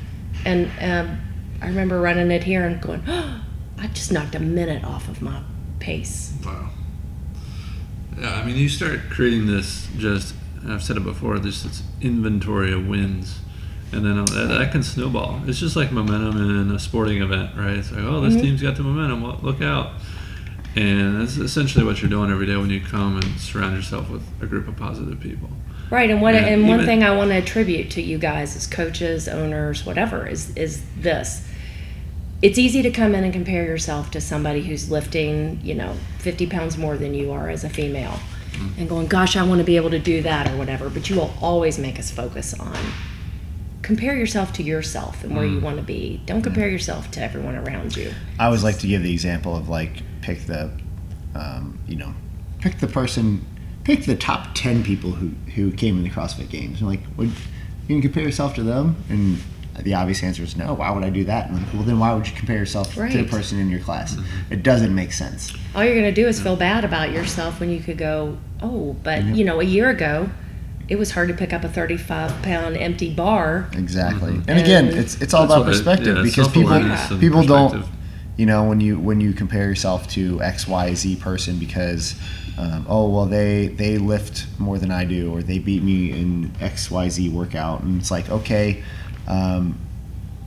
and um, I remember running it here and going, oh, I just knocked a minute off of my pace. wow. Yeah, I mean, you start creating this just. I've said it before. This this inventory of wins, and then that, that can snowball. It's just like momentum in a sporting event, right? It's like, oh, this mm-hmm. team's got the momentum. Well, look out! And that's essentially what you're doing every day when you come and surround yourself with a group of positive people. Right, and what Yeah, and one even- thing I want to attribute to you guys as coaches, owners, whatever, is is this. It's easy to come in and compare yourself to somebody who's lifting, you know, 50 pounds more than you are as a female mm-hmm. and going, gosh, I want to be able to do that or whatever. But you will always make us focus on compare yourself to yourself and where you want to be. Don't compare yourself to everyone around you. I always like to give the example of like pick the, um, you know, pick the person, pick the top ten people who who came in the CrossFit Games. And like, would you can compare yourself to them? And the obvious answer is no. Why would I do that? And like, well, then why would you compare yourself to the person in your class? It doesn't make sense. all you're going to do is feel bad about yourself when you could go, oh, but you know, a year ago, it was hard to pick up a 35 pound empty bar. Exactly. Mhm. And again, it's it's all about what it- perspective yeah, because people people don't you know when you when you compare yourself to X Y Z person because um, oh well they they lift more than I do or they beat me in X Y Z workout and it's like okay um,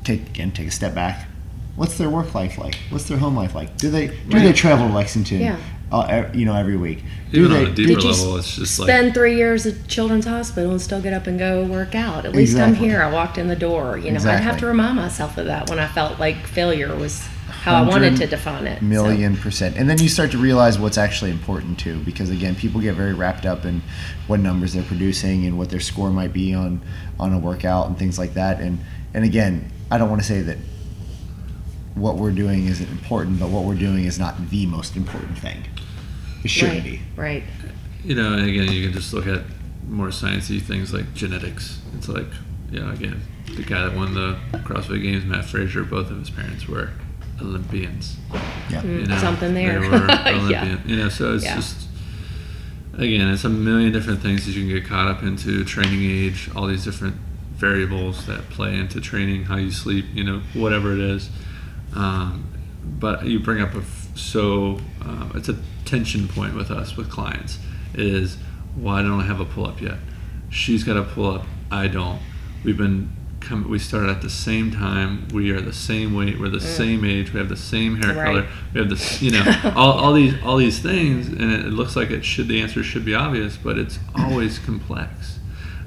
take again take a step back what's their work life like what's their home life like do they do they travel to Lexington Yeah. Uh, you know every week do Even they on a deeper level, it's just like spend three years at Children's Hospital and still get up and go work out? At least I'm here. I walked in the door. You know, I'd have to remind myself of that when I felt like failure was how I wanted to define it. So- million percent and then you start to realize what's actually important too because again people get very wrapped up in what numbers they're producing and what their score might be on on a workout and things like that and and again i don't want to say that what we're doing isn't important but what we're doing is not the most important thing it shouldn't right, be Right. you know, and again, you can just look at more sciencey things like genetics. It's like, yeah, again, the guy that won the CrossFit Games, Mat Fraser, both of his parents were Olympians. yeah Mm, You know, Something there. They were Yeah. You know, so it's Yeah. just again, it's a million different things that you can get caught up into training age, all these different variables that play into training, how you sleep, you know, whatever it is. Um, but you bring up a f- so uh, it's a tension point with us with clients is why don't I have a pull up yet? She's got a pull up, I don't. We've been come, we started at the same time. We are the same weight. We're the same age. We have the same hair Right. color. We have this, you know, all, all these all these things, and it, it looks like it should the answer should be obvious, but it's always complex.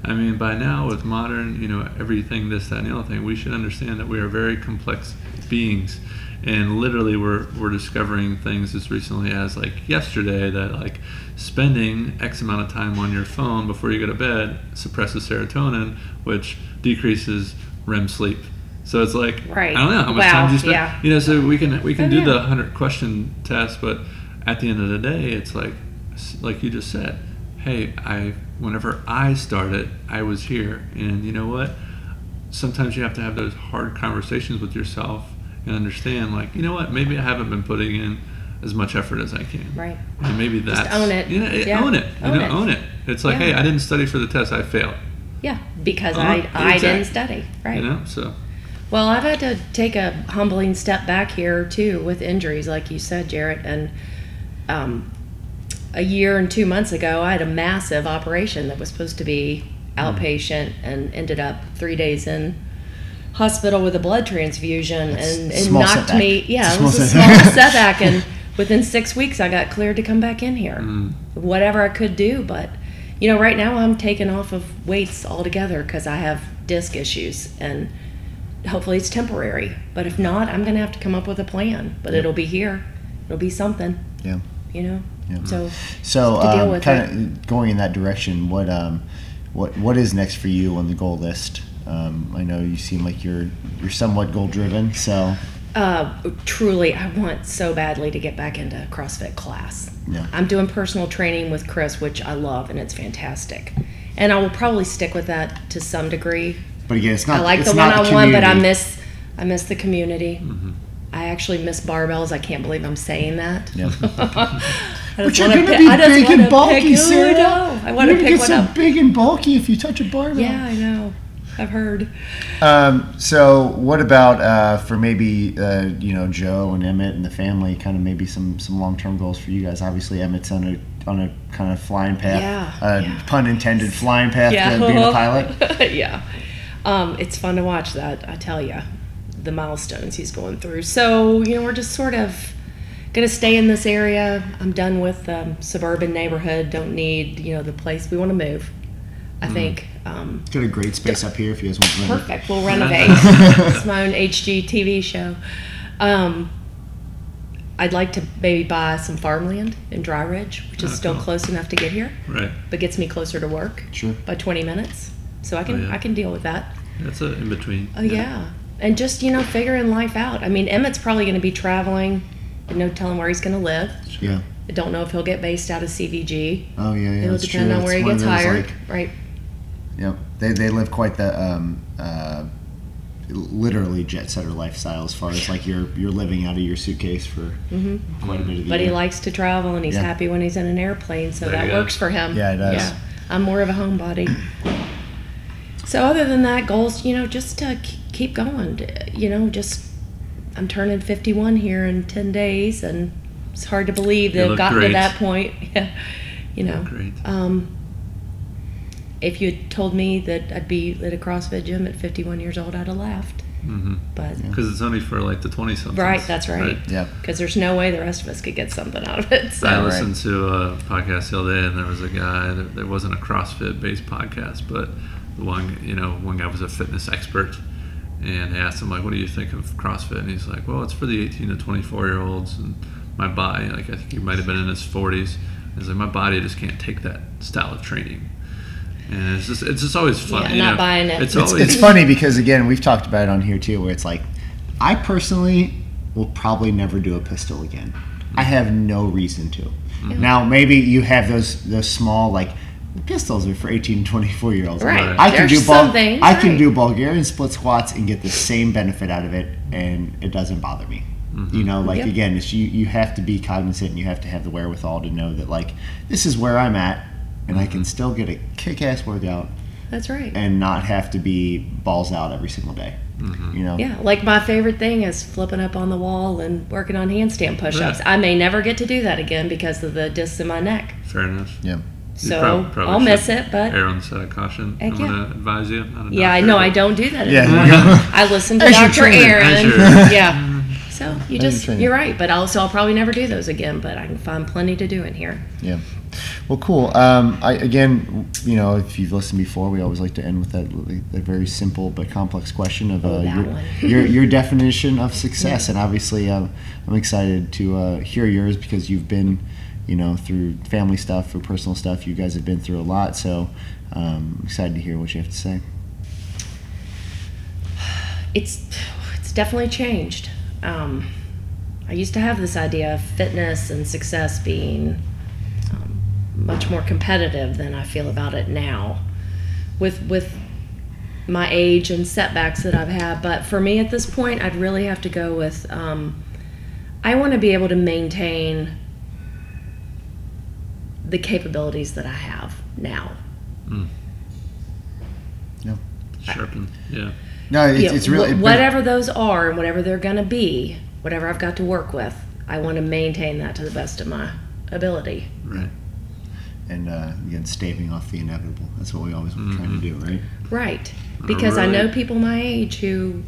I mean, by now with modern, you know, everything this, that, and the other thing, we should understand that we are very complex beings. And literally, we're, we're discovering things as recently as like yesterday that like spending X amount of time on your phone before you go to bed suppresses serotonin, which decreases REM sleep. So it's like Right. I don't know how much Wow, time do you spend. yeah. You know, so we can we can Oh, do yeah. the hundred question test, but at the end of the day, it's like like you just said. Hey, I whenever I started, I was here, and you know what? Sometimes you have to have those hard conversations with yourself and understand, like, you know what? Maybe I haven't been putting in as much effort as I can. Right. And maybe that's own it. You know, Yeah. own it. You Own know, it. own it. It's like, Yeah. hey, I didn't study for the test. I failed. Yeah, because Uh-huh, I I exactly. didn't study. Right. You know, so Well, I've had to take a humbling step back here too with injuries, like you said, Jarrett. And um, a year and two months ago, I had a massive operation that was supposed to be outpatient and ended up three days in hospital with a blood transfusion That's and a it small knocked setback. me. Yeah, it was a small setback, and within six weeks, I got cleared to come back in here. mm, Whatever I could do, but you know, right now I'm taking off of weights altogether because I have disc issues and hopefully it's temporary. But if not, I'm going to have to come up with a plan. But it'll be here. It'll be something, Yeah. you know. Yeah. So So, um, kind of going in that direction, what um, what what is next for you on the goal list? Um, I know you seem like you're you're somewhat goal driven. So, uh, truly, I want so badly to get back into CrossFit class. Yeah. I'm doing personal training with Chris, which I love, and it's fantastic. And I will probably stick with that to some degree. but again, it's not. I like it's the one-on-one, but I miss I miss the community. mm-hmm. I actually miss barbells. I can't believe I'm saying that. Yeah. I But just you're wanna gonna pick- be big and bulky, pick- Sarah. I know. I want You're to gonna pick get one so up. big and bulky if you touch a barbell. Yeah, I know. I've heard. Um, so what about uh, for maybe uh, you know Joe and Emmett and the family? Kind of maybe some some long term goals for you guys. Obviously, Emmett's on a on a kind of flying path. Yeah, Uh, yeah. Pun intended, flying path to being a pilot. yeah. Um, it's fun to watch that, I tell you, the milestones he's going through. So, you know, we're just sort of going to stay in this area. I'm done with um, suburban neighborhood. Don't need, you know, the place. We want to move, I Mm. think. Um, Got a great space up here if you guys want to. rent it. perfect. We'll renovate. it's my own HGTV show. Um, I'd like to maybe buy some farmland in Dry Ridge, which is Oh, still cool. close enough to get here, right. but gets me closer to work Sure. by 20 minutes. So I can Oh, yeah. I can deal with that. That's a in between. Oh yeah. And just, you know, figuring life out. I mean, Emmett's probably going to be traveling. and No telling where he's going to live. Yeah. I don't know if he'll get based out of CVG. Oh yeah, yeah. It'll that's depend true. on That's where he gets hired. like, right. Yep. They they live quite the um, uh, literally jet setter lifestyle as far as like you're you're living out of your suitcase for hmm quite a bit of the But he likes to travel and he's Yeah. happy when he's in an airplane, so There that works for him. Yeah, it does. Yeah. I'm more of a homebody. So other than that, goals, you know, just to keep going. You know, just I'm turning 51 here in 10 days, and it's hard to believe You that I've gotten great. to that point. Yeah, you know. Great. Um, if you had told me that I'd be at a CrossFit gym at 51 years old, I'd have laughed. Mm-hmm. But Because it's only for like the twenty somethings. right, that's right. Yeah. Because there's no way the rest of us could get something out of it. So. I right. listened to a podcast the other day, and there was a guy. There, there wasn't a CrossFit based podcast, but the one, you know, one guy was a fitness expert, and they asked him like, "What do you think of CrossFit?" And he's like, "Well, it's for the 18 to 24 year olds, and my body, like I think he might have been in his 40s. He's like, my body just can't take that style of training." And it's just, it's just always fun. Yeah, you not know? buying it. It's, It's, always it's funny because again we've talked about it on here too where it's like I personally will probably never do a pistol again. I have no reason to. Mm-hmm. Now maybe you have those those small like pistols are for 18 24 year olds. Right. I can There's do Bul- some things, I can do Bulgarian split squats and get the same benefit out of it and it doesn't bother me. Mm-hmm. You know, like Yep. again, it's you you have to be cognizant and you have to have the wherewithal to know that like this is where I'm at and I can still get a kick ass workout That's right. and not have to be balls out every single day. Mm-hmm. You know? Yeah, like my favorite thing is flipping up on the wall and working on handstand push-ups. Yeah. I may never get to do that again because of the discs in my neck. fair enough. Yeah. You So prob- probably I'll miss should it, but err on the side of caution. I'm yeah. gonna advise you. Not a yeah, I know I don't do that Yeah. I listen to Dr. Aaron. Yeah. So you just you're right, but also I'll probably never do those again, but I can find plenty to do in here. Yeah. Well, cool. Um, I again, you know, if you've listened before, we always like to end with that, that very simple but complex question of uh, Oh, your, your your definition of success. And obviously, um, I'm excited to uh, hear yours because you've been, you know, through family stuff, through personal stuff. You guys have been through a lot, so um, excited to hear what you have to say. it's it's definitely changed. Um, I used to have this idea of fitness and success being much more competitive than I feel about it now, with with my age and setbacks that I've had. But for me at this point, I'd really have to go with um, I want to be able to maintain the capabilities that I have now. No. Sharpen. Yeah. No, it's, you know, it's really it- whatever those are and whatever they're going to be, whatever I've got to work with, I want to maintain that to the best of my ability. Right. And uh, again, staving off the inevitable. That's what we always were trying to do, right? Right. Because I know people my age who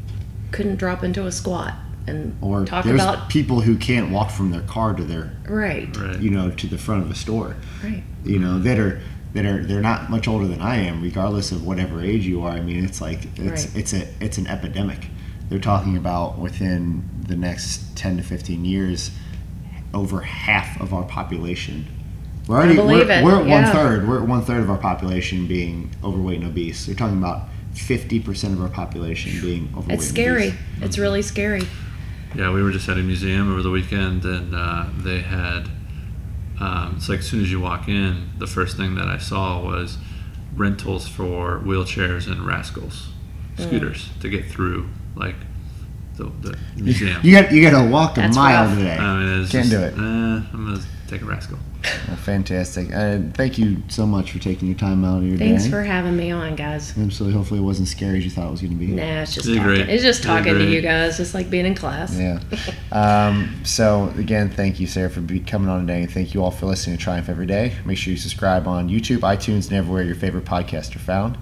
couldn't drop into a squat and Or talk there's about people who can't walk from their car to their, right, Right. you know, to the front of a store. right. you know that are that are they're not much older than I am, regardless of whatever age you are. I mean, it's like it's Right. it's a it's an epidemic. They're talking about within the next ten to fifteen years, over half of our population. We're already believe we're, it, we're at yeah. one third. We're at one third of our population being overweight and obese. They're talking about fifty percent of our population being overweight. It's and scary. obese. It's really scary. Yeah, we were just at a museum over the weekend, and uh, they had. Um, it's like as soon as you walk in, the first thing that I saw was rentals for wheelchairs and rascals, scooters to get through like the, the museum. You got you got to walk a That's mile rough. today. I mean, Can't just, do it. Eh, I'm gonna take a rascal. Well, fantastic. Uh, thank you so much for taking your time out of your Thanks day. Thanks for having me on, guys. Absolutely. Hopefully, it wasn't scary as you thought it was going to be. Nah, it's just You're talking. great. It's just You're talking to you guys, just like being in class. Yeah. Um, so again, thank you, Sarah, for be, coming on today, and thank you all for listening to Triumph Every Day. Make sure you subscribe on YouTube, iTunes, and everywhere your favorite podcasts are found.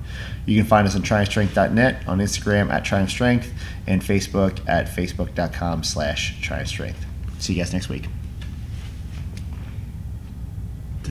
You can find us on TriumphStrength.net, on Instagram at triumphstrength, and Facebook at Facebook.com/slash Triumph Strength. See you guys next week.